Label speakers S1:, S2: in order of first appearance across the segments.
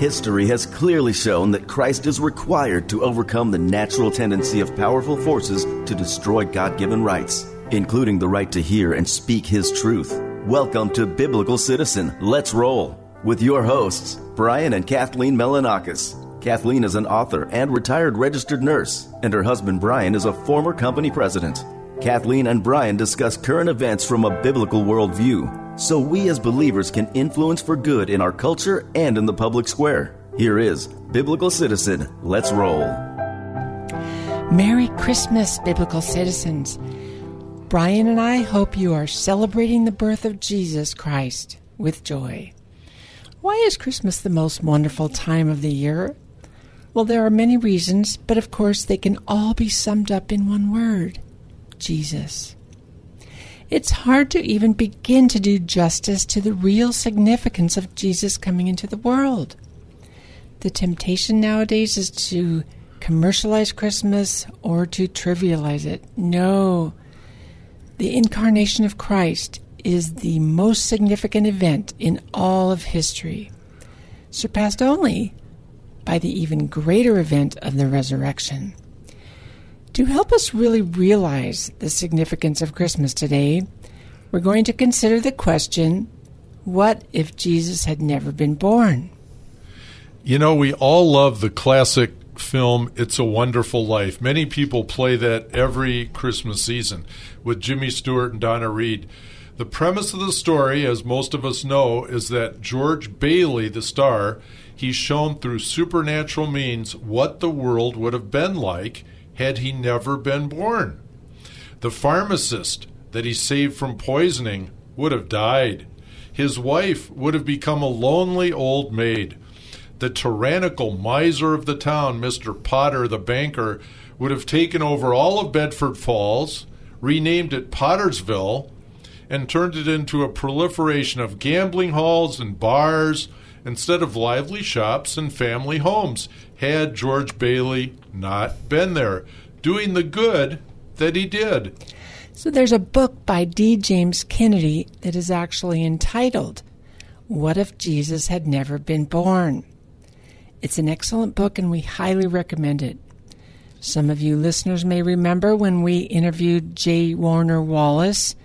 S1: History has clearly shown that Christ is required to overcome the natural tendency of powerful forces to destroy God given rights, including the right to hear and speak His truth. Welcome to Biblical Citizen. Let's roll with your hosts, Brian and Kathleen Melonakos. Kathleen is an author and retired registered nurse, and her husband Brian is a former company president. Kathleen and Brian discuss current events from a biblical worldview, so we as believers can influence for good in our culture and in the public square. Here is Biblical Citizen. Let's roll.
S2: Merry Christmas, Biblical Citizens. Brian and I hope you are celebrating the birth of Jesus Christ with joy. Why is Christmas the most wonderful time of the year? Well, there are many reasons, but of course they can all be summed up in one word Jesus. It's hard to even begin to do justice to the real significance of Jesus coming into the world. The temptation nowadays is to commercialize Christmas or to trivialize it. No. The incarnation of Christ is the most significant event in all of history, surpassed only by the even greater event of the resurrection. To help us really realize the significance of Christmas today, we're going to consider the question what if Jesus had never been born?
S3: You know, we all love the classic film It's a Wonderful Life. Many people play that every Christmas season with Jimmy Stewart and Donna Reed. The premise of the story, as most of us know, is that George Bailey, the star, he's shown through supernatural means what the world would have been like had he never been born. The pharmacist that he saved from poisoning would have died. His wife would have become a lonely old maid. The tyrannical miser of the town, Mr. Potter, the banker, would have taken over all of Bedford Falls, renamed it Pottersville, and turned it into a proliferation of gambling halls and bars instead of lively shops and family homes had George Bailey not been there, doing the good that he did.
S2: So there's a book by D. James Kennedy that is actually entitled, What If Jesus Had Never Been Born? It's an excellent book and we highly recommend it. Some of you listeners may remember when we interviewed J. Warner Wallace,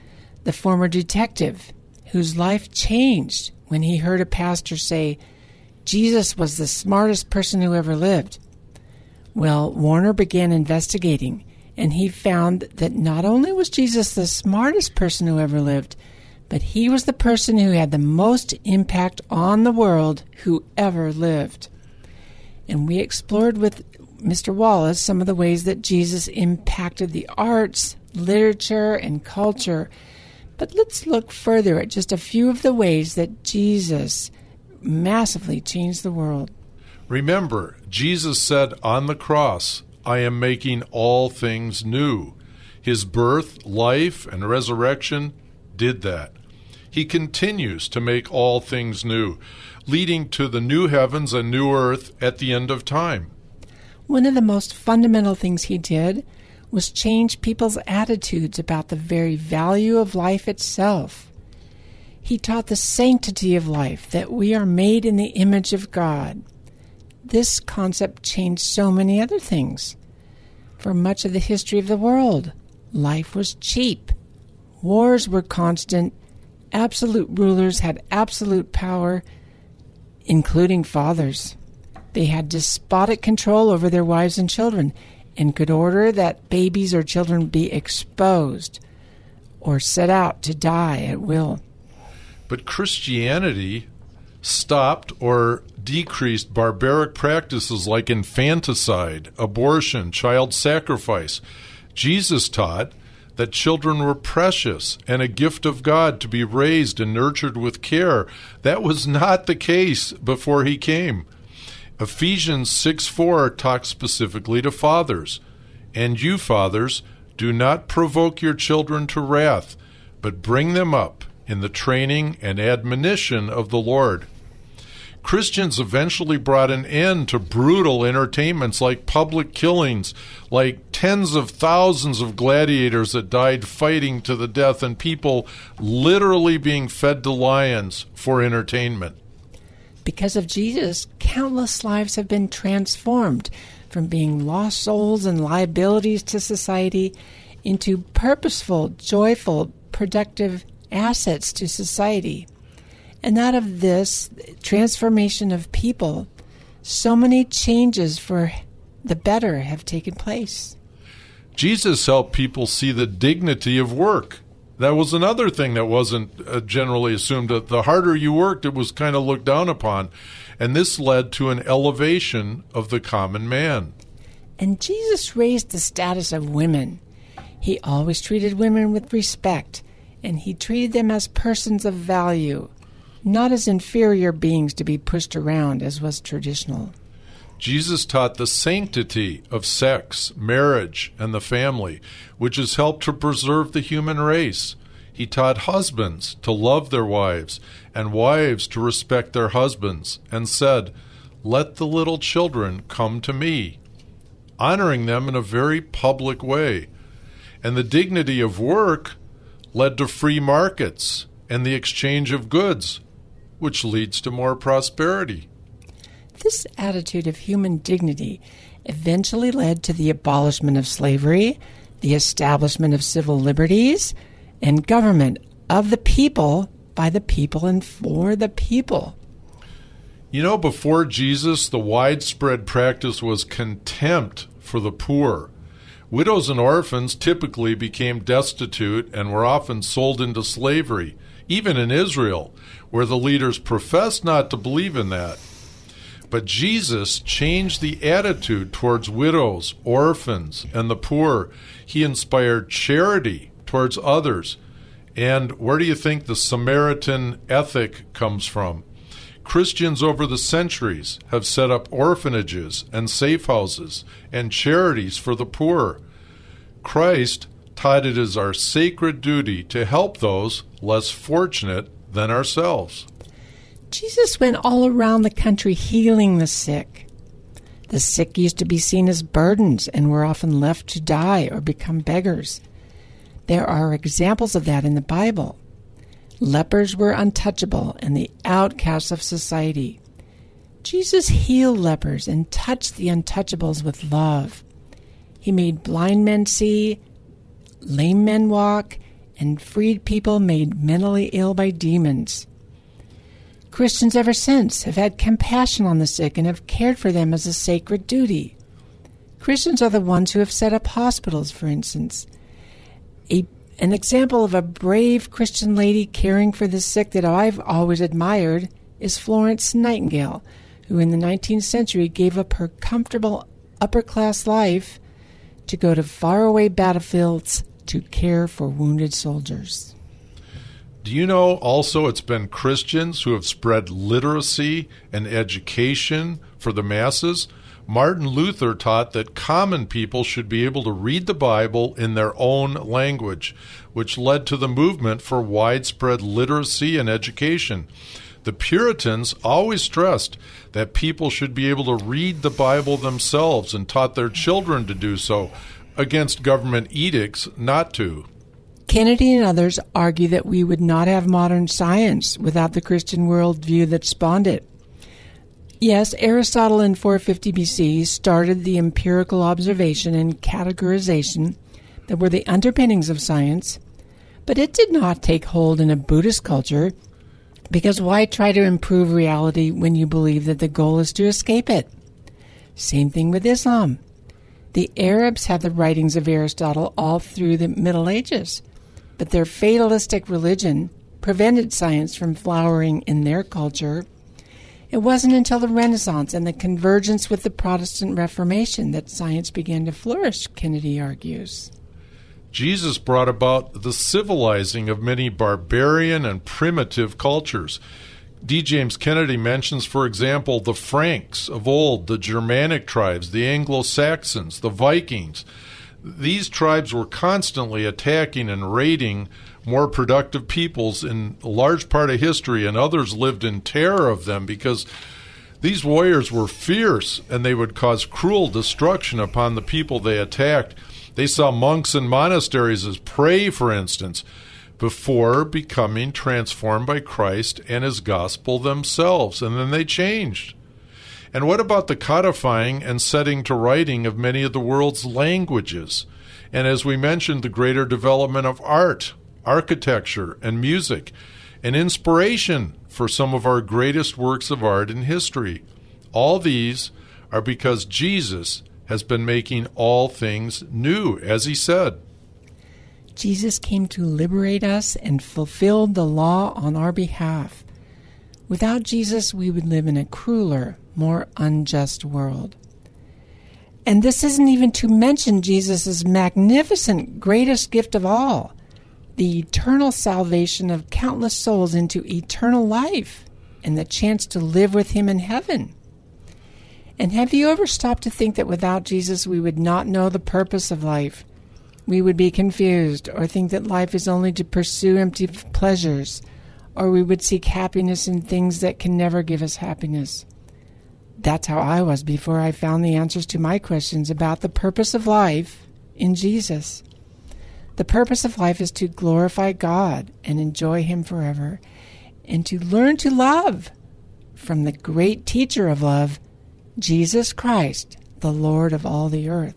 S2: the former detective whose life changed when he heard a pastor say, Jesus was the smartest person who ever lived. Well, Warner began investigating, and he found that not only was Jesus the smartest person who ever lived, but he was the person who had the most impact on the world who ever lived. And we explored with Mr. Wallace some of the ways that Jesus impacted the arts, literature, and culture. But let's look further at just a few of the ways that Jesus massively changed the world.
S3: Remember, Jesus said on the cross, I am making all things new. His birth, life, and resurrection did that. He continues to make all things new, leading to the new heavens and new earth at the end of time.
S2: One of the most fundamental things he did was change people's attitudes about the very value of life itself. He taught the sanctity of life, that we are made in the image of God. This concept changed so many other things. For much of the history of the world, life was cheap. Wars were constant. Absolute rulers had absolute power, including fathers. They had despotic control over their wives and children and could order that babies or children be exposed or set out to die at will.
S3: But Christianity stopped or decreased barbaric practices like infanticide, abortion, child sacrifice. Jesus taught that children were precious and a gift of God to be raised and nurtured with care. That was not the case before he came. Ephesians 6 4 talks specifically to fathers. And you, fathers, do not provoke your children to wrath, but bring them up in the training and admonition of the Lord. Christians eventually brought an end to brutal entertainments like public killings, like tens of thousands of gladiators that died fighting to the death, and people literally being fed to lions for entertainment.
S2: Because of Jesus, countless lives have been transformed from being lost souls and liabilities to society into purposeful, joyful, productive assets to society. And out of this transformation of people, so many changes for the better have taken place.
S3: Jesus helped people see the dignity of work. That was another thing that wasn't uh, generally assumed. That the harder you worked, it was kind of looked down upon. And this led to an elevation of the common man.
S2: And Jesus raised the status of women. He always treated women with respect, and he treated them as persons of value not as inferior beings to be pushed around as was traditional.
S3: Jesus taught the sanctity of sex, marriage, and the family, which has helped to preserve the human race. He taught husbands to love their wives and wives to respect their husbands, and said, Let the little children come to me, honoring them in a very public way. And the dignity of work led to free markets and the exchange of goods, which leads to more prosperity.
S2: This attitude of human dignity eventually led to the abolishment of slavery, the establishment of civil liberties, and government of the people, by the people, and for the people.
S3: You know, before Jesus, the widespread practice was contempt for the poor. Widows and orphans typically became destitute and were often sold into slavery, even in Israel where the leaders professed not to believe in that. But Jesus changed the attitude towards widows, orphans, and the poor. He inspired charity towards others. And where do you think the Samaritan ethic comes from? Christians over the centuries have set up orphanages and safe houses and charities for the poor. Christ taught it as our sacred duty to help those less fortunate than ourselves.
S2: Jesus went all around the country healing the sick. The sick used to be seen as burdens and were often left to die or become beggars. There are examples of that in the Bible. Lepers were untouchable and the outcasts of society. Jesus healed lepers and touched the untouchables with love. He made blind men see, lame men walk, and freed people made mentally ill by demons. Christians ever since have had compassion on the sick and have cared for them as a sacred duty. Christians are the ones who have set up hospitals, for instance. A, an example of a brave Christian lady caring for the sick that I've always admired is Florence Nightingale, who in the 19th century gave up her comfortable upper class life to go to faraway battlefields to care for wounded soldiers.
S3: Do you know also it's been Christians who have spread literacy and education for the masses? Martin Luther taught that common people should be able to read the Bible in their own language, which led to the movement for widespread literacy and education. The Puritans always stressed that people should be able to read the Bible themselves and taught their children to do so, against government edicts not to.
S2: Kennedy and others argue that we would not have modern science without the Christian worldview that spawned it. Yes, Aristotle in 450 BC started the empirical observation and categorization that were the underpinnings of science, but it did not take hold in a Buddhist culture because why try to improve reality when you believe that the goal is to escape it? Same thing with Islam. The Arabs had the writings of Aristotle all through the Middle Ages, but their fatalistic religion prevented science from flowering in their culture. It wasn't until the Renaissance and the convergence with the Protestant Reformation that science began to flourish, Kennedy argues.
S3: Jesus brought about the civilizing of many barbarian and primitive cultures. D. James Kennedy mentions, for example, the Franks of old, the Germanic tribes, the Anglo Saxons, the Vikings. These tribes were constantly attacking and raiding more productive peoples in a large part of history, and others lived in terror of them because these warriors were fierce and they would cause cruel destruction upon the people they attacked. They saw monks and monasteries as prey, for instance before becoming transformed by Christ and his gospel themselves. And then they changed. And what about the codifying and setting to writing of many of the world's languages? And as we mentioned, the greater development of art, architecture, and music, an inspiration for some of our greatest works of art in history. All these are because Jesus has been making all things new, as he said.
S2: Jesus came to liberate us and fulfilled the law on our behalf. Without Jesus, we would live in a crueler, more unjust world. And this isn't even to mention Jesus' magnificent, greatest gift of all the eternal salvation of countless souls into eternal life and the chance to live with Him in heaven. And have you ever stopped to think that without Jesus we would not know the purpose of life? We would be confused or think that life is only to pursue empty pleasures, or we would seek happiness in things that can never give us happiness. That's how I was before I found the answers to my questions about the purpose of life in Jesus. The purpose of life is to glorify God and enjoy Him forever, and to learn to love from the great teacher of love, Jesus Christ, the Lord of all the earth.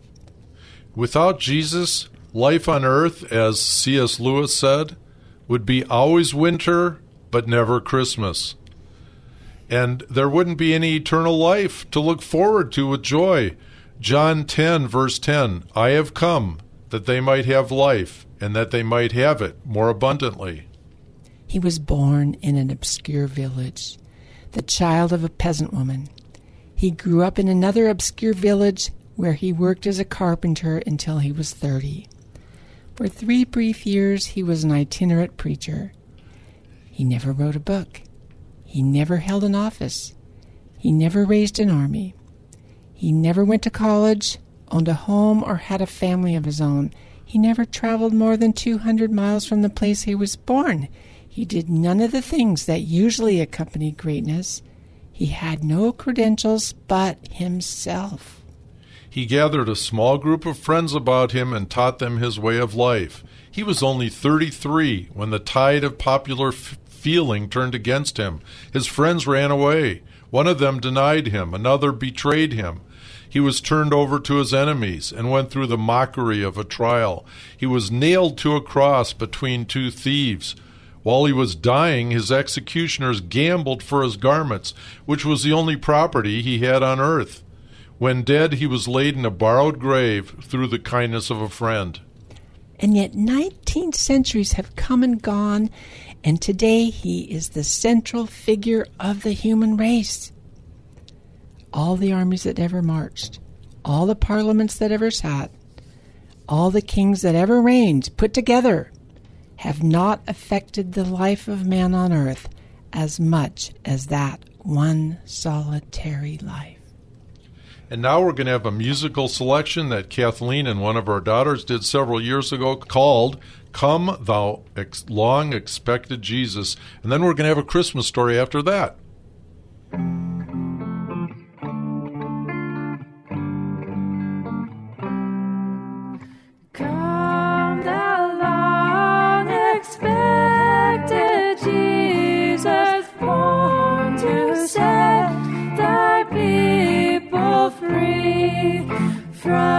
S3: Without Jesus, Life on Earth, as C.S. Lewis said, would be always winter, but never Christmas. And there wouldn't be any eternal life to look forward to with joy. John 10, verse 10 I have come that they might have life, and that they might have it more abundantly.
S2: He was born in an obscure village, the child of a peasant woman. He grew up in another obscure village where he worked as a carpenter until he was 30. For three brief years, he was an itinerant preacher. He never wrote a book. He never held an office. He never raised an army. He never went to college, owned a home, or had a family of his own. He never traveled more than 200 miles from the place he was born. He did none of the things that usually accompany greatness. He had no credentials but himself.
S3: He gathered a small group of friends about him and taught them his way of life. He was only 33 when the tide of popular f- feeling turned against him. His friends ran away. One of them denied him, another betrayed him. He was turned over to his enemies and went through the mockery of a trial. He was nailed to a cross between two thieves. While he was dying, his executioners gambled for his garments, which was the only property he had on earth. When dead, he was laid in a borrowed grave through the kindness of a friend.
S2: And yet, 19 centuries have come and gone, and today he is the central figure of the human race. All the armies that ever marched, all the parliaments that ever sat, all the kings that ever reigned put together have not affected the life of man on earth as much as that one solitary life.
S3: And now we're going to have a musical selection that Kathleen and one of our daughters did several years ago called Come, thou ex- long expected Jesus. And then we're going to have a Christmas story after that.
S2: from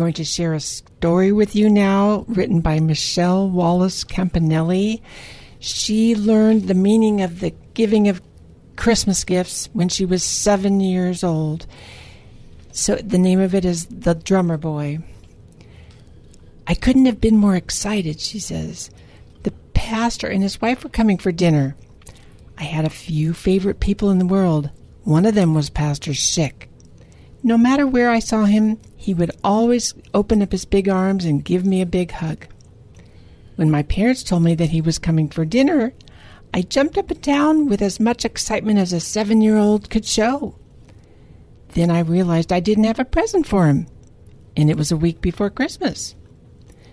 S2: going to share a story with you now, written by Michelle Wallace Campanelli. She learned the meaning of the giving of Christmas gifts when she was seven years old. So the name of it is The Drummer Boy. I couldn't have been more excited, she says. The pastor and his wife were coming for dinner. I had a few favorite people in the world. One of them was Pastor Schick. No matter where I saw him, he would always open up his big arms and give me a big hug. When my parents told me that he was coming for dinner, I jumped up and down with as much excitement as a seven year old could show. Then I realized I didn't have a present for him, and it was a week before Christmas.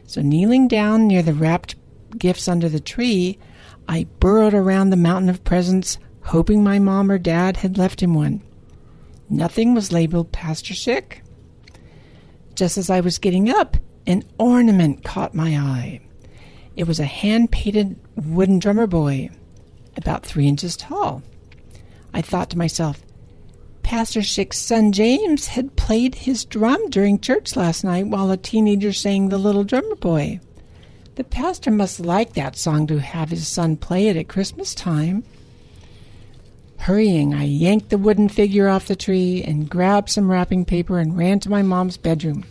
S2: So, kneeling down near the wrapped gifts under the tree, I burrowed around the mountain of presents, hoping my mom or dad had left him one. Nothing was labeled Pastor Schick. Just as I was getting up, an ornament caught my eye. It was a hand painted wooden drummer boy, about three inches tall. I thought to myself, Pastor Schick's son James had played his drum during church last night while a teenager sang The Little Drummer Boy. The pastor must like that song to have his son play it at Christmas time. Hurrying, I yanked the wooden figure off the tree and grabbed some wrapping paper and ran to my mom's bedroom.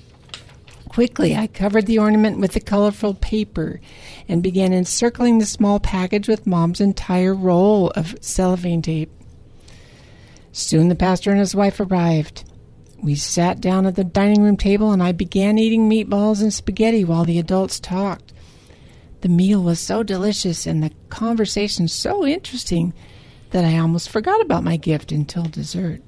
S2: Quickly, I covered the ornament with the colorful paper and began encircling the small package with mom's entire roll of cellophane tape. Soon the pastor and his wife arrived. We sat down at the dining room table and I began eating meatballs and spaghetti while the adults talked. The meal was so delicious and the conversation so interesting that I almost forgot about my gift until dessert.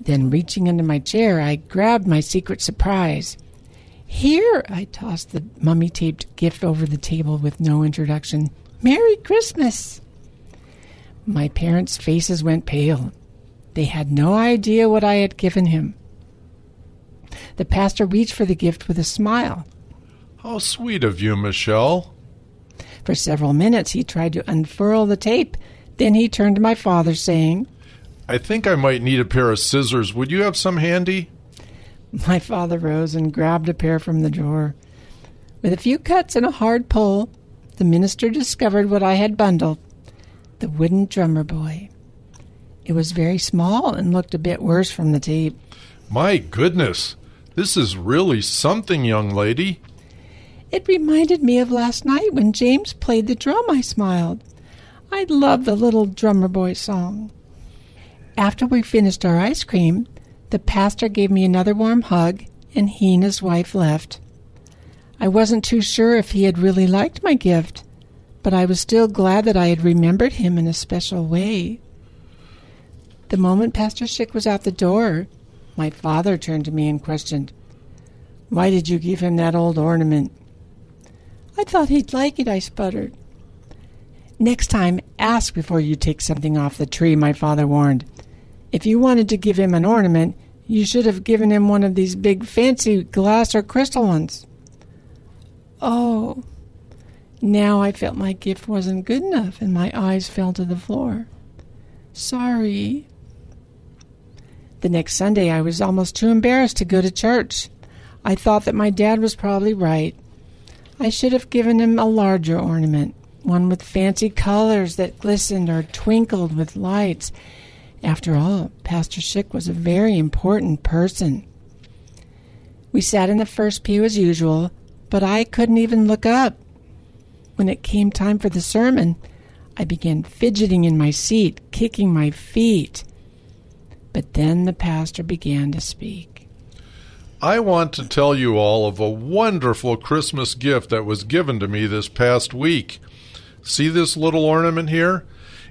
S2: Then, reaching under my chair, I grabbed my secret surprise. Here, I tossed the mummy taped gift over the table with no introduction. Merry Christmas! My parents' faces went pale. They had no idea what I had given him. The pastor reached for the gift with a smile.
S3: How sweet of you, Michelle.
S2: For several minutes he tried to unfurl the tape then he turned to my father, saying,
S3: I think I might need a pair of scissors. Would you have some handy?
S2: My father rose and grabbed a pair from the drawer. With a few cuts and a hard pull, the minister discovered what I had bundled the wooden drummer boy. It was very small and looked a bit worse from the tape.
S3: My goodness, this is really something, young lady.
S2: It reminded me of last night when James played the drum, I smiled. I love the little drummer boy song. After we finished our ice cream, the pastor gave me another warm hug, and he and his wife left. I wasn't too sure if he had really liked my gift, but I was still glad that I had remembered him in a special way. The moment Pastor Schick was out the door, my father turned to me and questioned, Why did you give him that old ornament? I thought he'd like it, I sputtered. Next time, ask before you take something off the tree, my father warned. If you wanted to give him an ornament, you should have given him one of these big fancy glass or crystal ones. Oh, now I felt my gift wasn't good enough and my eyes fell to the floor. Sorry. The next Sunday, I was almost too embarrassed to go to church. I thought that my dad was probably right. I should have given him a larger ornament one with fancy colors that glistened or twinkled with lights. After all, Pastor Schick was a very important person. We sat in the first pew as usual, but I couldn't even look up. When it came time for the sermon, I began fidgeting in my seat, kicking my feet. But then the pastor began to speak.
S3: I want to tell you all of a wonderful Christmas gift that was given to me this past week. See this little ornament here?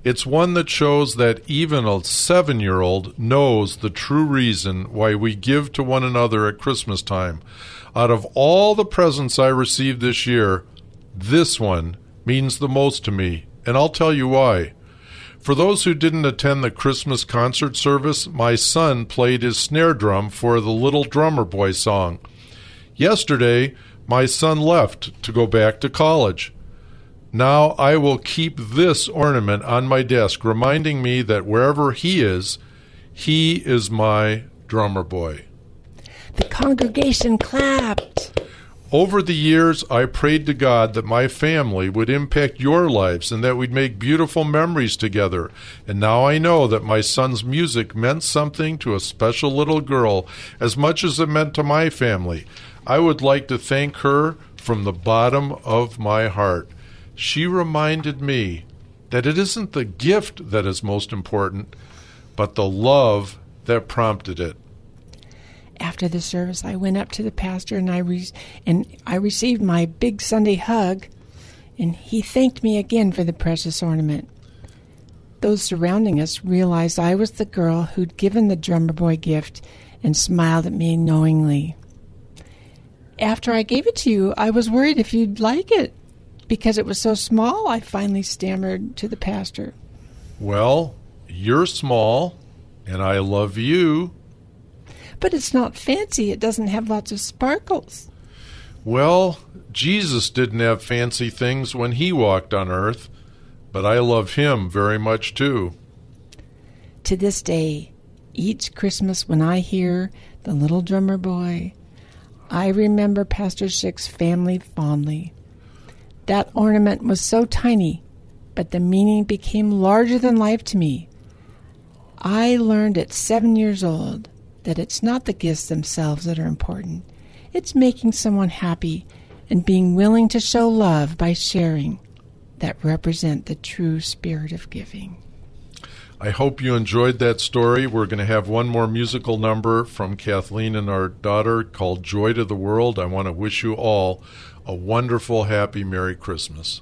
S3: It's one that shows that even a seven year old knows the true reason why we give to one another at Christmas time. Out of all the presents I received this year, this one means the most to me, and I'll tell you why. For those who didn't attend the Christmas concert service, my son played his snare drum for the Little Drummer Boy song. Yesterday, my son left to go back to college. Now I will keep this ornament on my desk, reminding me that wherever he is, he is my drummer boy.
S2: The congregation clapped.
S3: Over the years, I prayed to God that my family would impact your lives and that we'd make beautiful memories together. And now I know that my son's music meant something to a special little girl as much as it meant to my family. I would like to thank her from the bottom of my heart. She reminded me that it isn't the gift that is most important, but the love that prompted it
S2: after the service, I went up to the pastor and I re- and I received my big Sunday hug, and he thanked me again for the precious ornament. Those surrounding us realized I was the girl who'd given the drummer boy gift and smiled at me knowingly. After I gave it to you, I was worried if you'd like it. Because it was so small, I finally stammered to the pastor.
S3: Well, you're small, and I love you,
S2: but it's not fancy. It doesn't have lots of sparkles.
S3: Well, Jesus didn't have fancy things when he walked on earth, but I love him very much too.
S2: To this day, each Christmas when I hear the little drummer boy, I remember Pastor Schick's family fondly. That ornament was so tiny, but the meaning became larger than life to me. I learned at seven years old that it's not the gifts themselves that are important. It's making someone happy and being willing to show love by sharing that represent the true spirit of giving.
S3: I hope you enjoyed that story. We're going to have one more musical number from Kathleen and our daughter called Joy to the World. I want to wish you all a wonderful, happy, Merry Christmas.